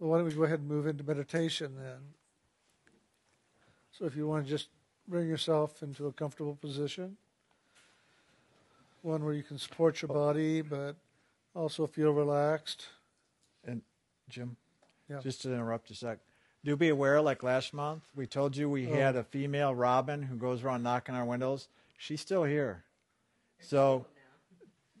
Well, why don't we go ahead and move into meditation then? So if you want to just bring yourself into a comfortable position, one where you can support your body but also feel relaxed. And Jim, Yeah. just to interrupt a sec, do be aware, like last month, we told you we Oh. had a female Robin who goes around knocking on windows. She's still here. So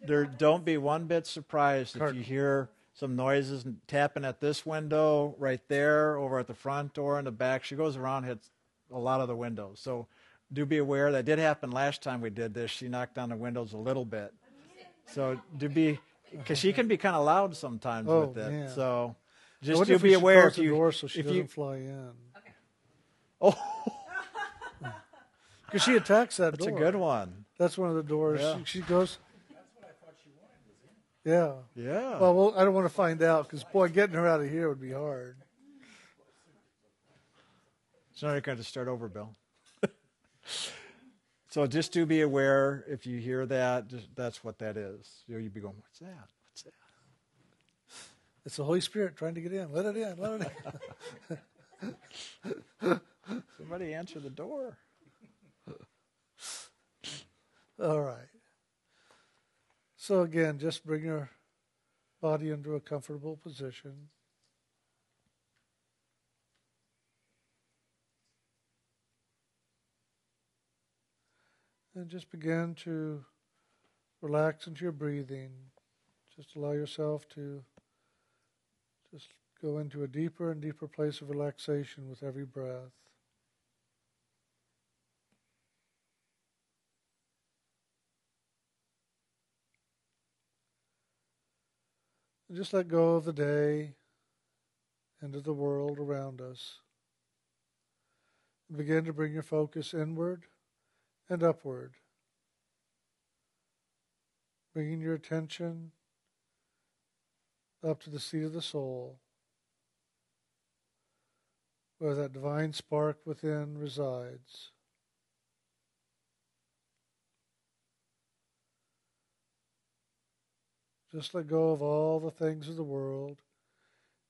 there, don't be one bit surprised Cart- if you hear some noises and tapping at this window right there, over at the front door in the back. She goes around, hits a lot of the windows. So do be aware that did happen last time we did this. She knocked on the windows a little bit. So do be, because she can be kind of loud sometimes Oh, with it. yeah. So just do be aware if you door so she if doesn't you fly in. oh Because she attacks that that's door. a good one. That's one of the doors. Yeah. She, she goes. Yeah. Yeah. Well, well, I don't want to find out because boy, getting her out of here would be hard. So now you're going to start over, Bill. so just do be aware if you hear that, just, that's what that is. You know, you'd be going, what's that? What's that? It's the Holy Spirit trying to get in. Let it in. Let it in. Somebody answer the door. All right. So again, just bring your body into a comfortable position. And just begin to relax into your breathing. Just allow yourself to just go into a deeper and deeper place of relaxation with every breath. Just let go of the day and of the world around us. And begin to bring your focus inward and upward, bringing your attention up to the seat of the soul, where that divine spark within resides. Just let go of all the things of the world,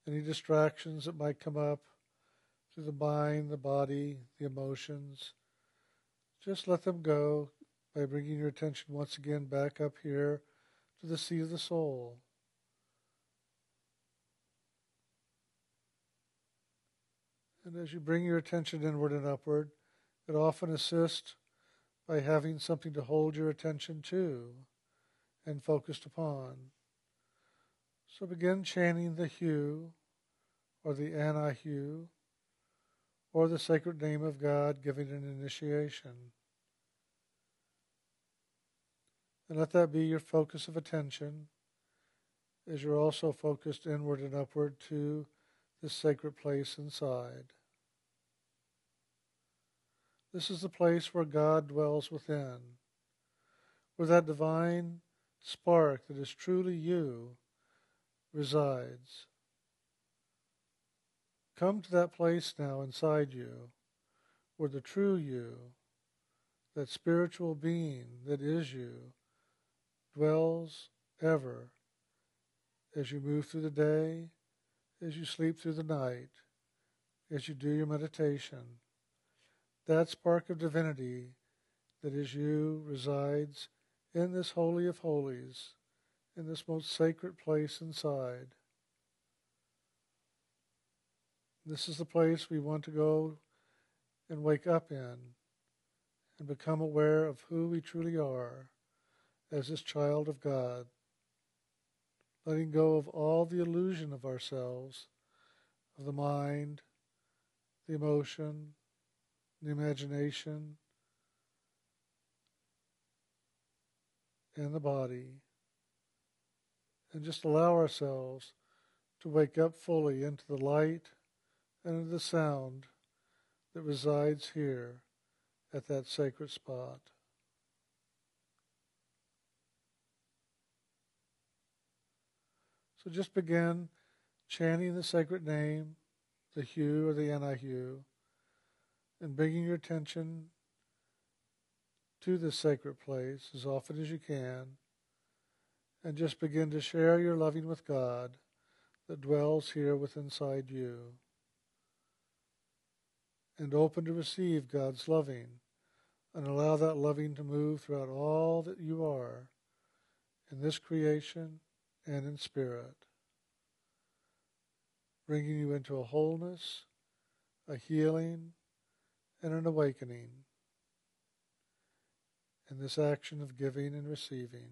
any distractions that might come up through the mind, the body, the emotions. Just let them go by bringing your attention once again back up here to the seat of the soul. And as you bring your attention inward and upward, it often assists by having something to hold your attention to and focused upon. So begin chanting the Hu or the Ani-Hu or the sacred name of God, giving an initiation. And let that be your focus of attention as you're also focused inward and upward to this sacred place inside. This is the place where God dwells within, where that divine spark that is truly you resides. Come to that place now inside you where the true you, that spiritual being that is you, dwells ever as you move through the day, as you sleep through the night, as you do your meditation. That spark of divinity that is you resides in this Holy of Holies, in this most sacred place inside. This is the place we want to go and wake up in and become aware of who we truly are as this child of God, letting go of all the illusion of ourselves, of the mind, the emotion, the imagination, and the body, and just allow ourselves to wake up fully into the light and into the sound that resides here at that sacred spot. So just begin chanting the sacred name, the Hu or the Ani-Hu, and bringing your attention to this sacred place as often as you can, and just begin to share your loving with God, that dwells here within inside you. And open to receive God's loving and allow that loving to move throughout all that you are in this creation and in spirit, bringing you into a wholeness, a healing, and an awakening in this action of giving and receiving.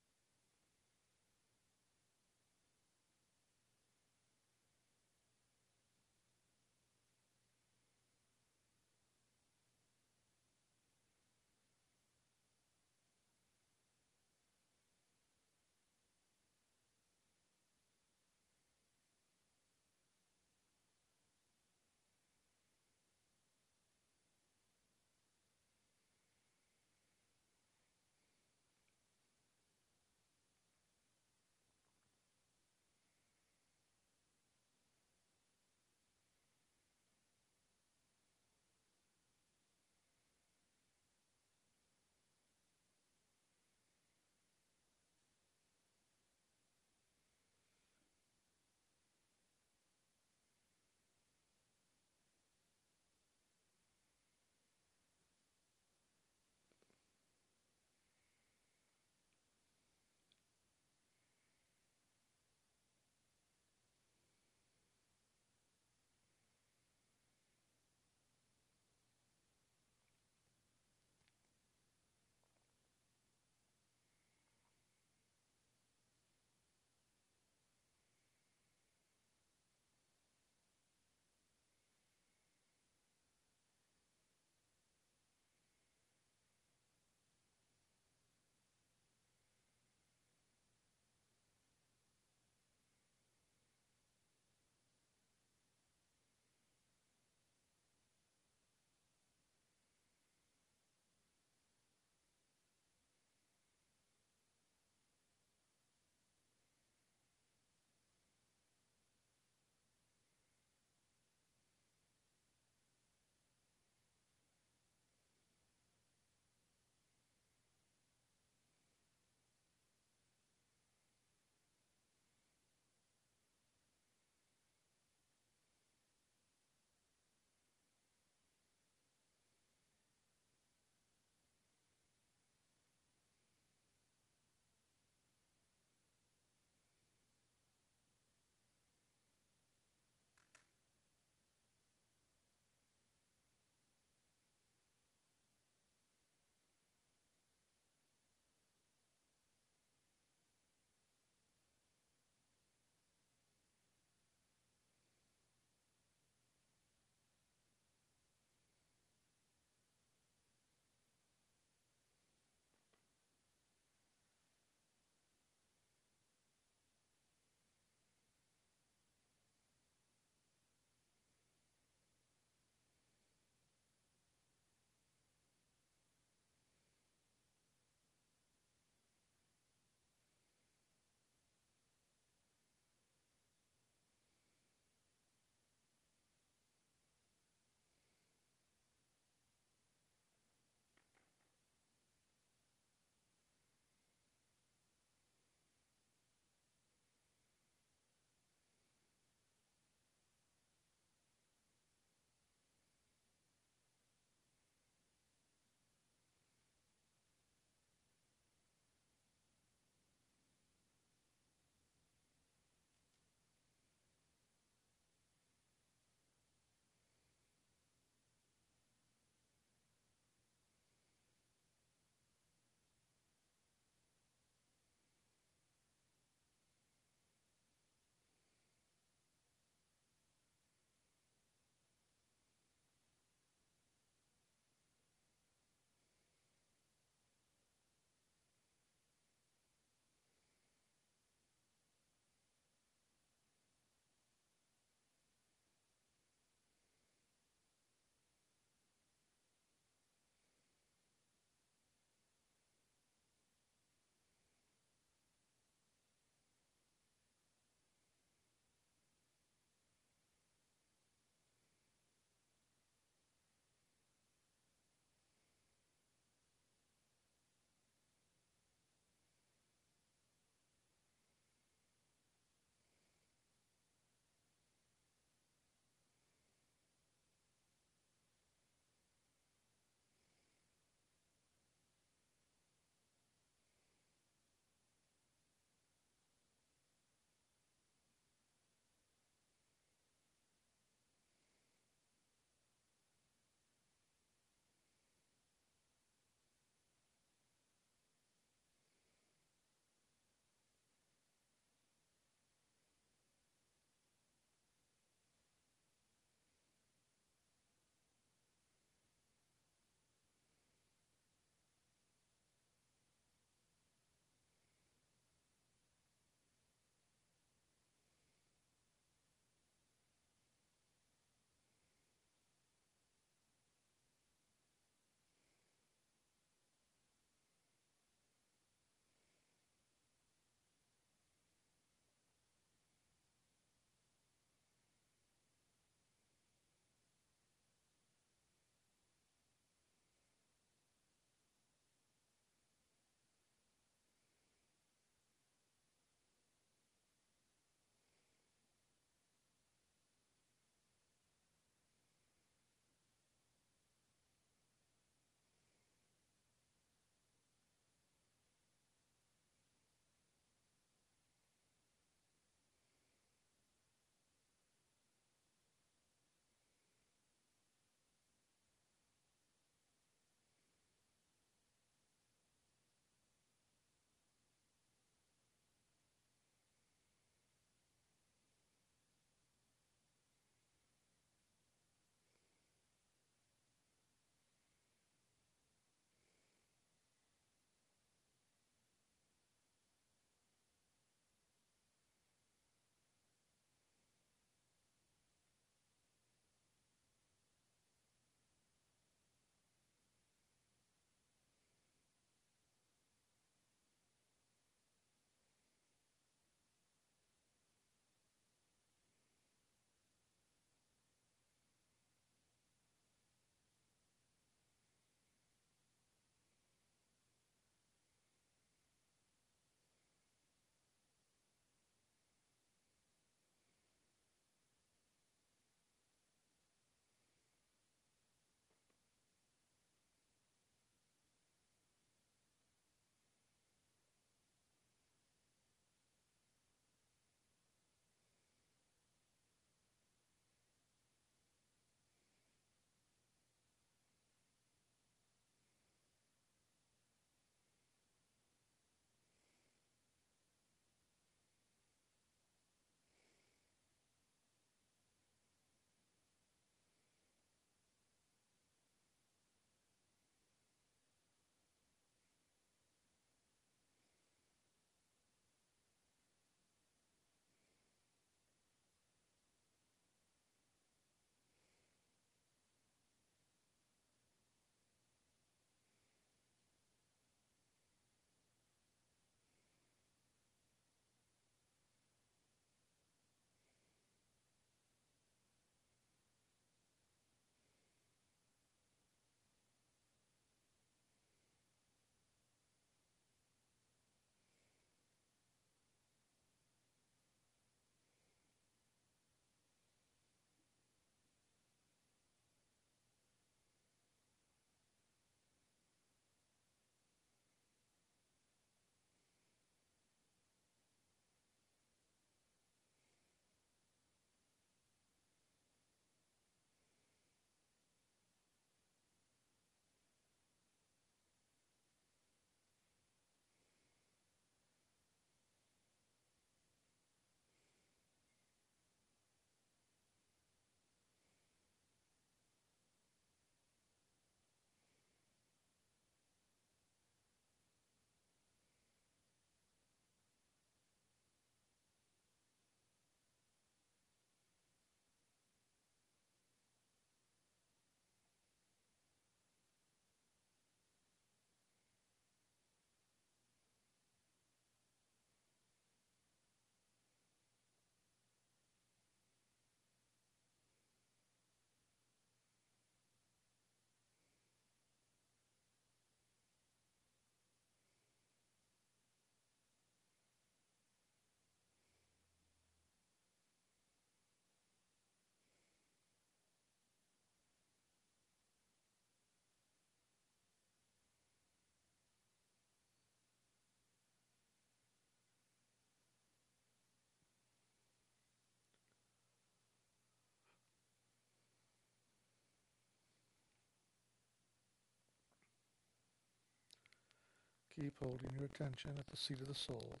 Keep holding your attention at the seat of the soul.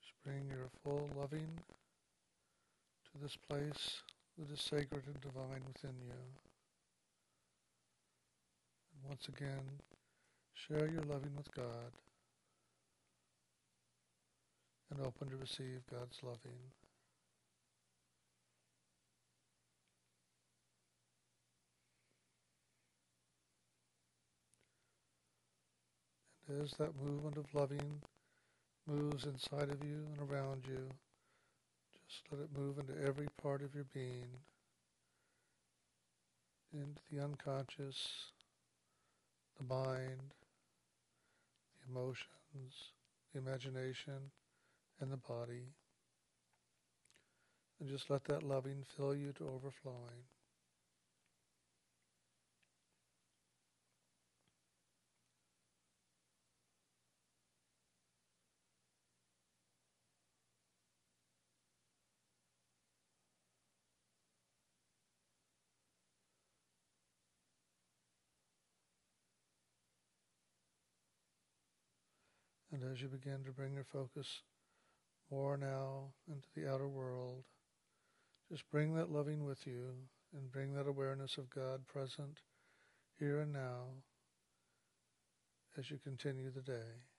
Just bring your full loving to this place that is sacred and divine within you. And once again, share your loving with God and open to receive God's loving. As that movement of loving moves inside of you and around you, just let it move into every part of your being, into the unconscious, the mind, the emotions, the imagination, and the body. And just let that loving fill you to overflowing. And as you begin to bring your focus more now into the outer world, just bring that loving with you and bring that awareness of God present here and now as you continue the day.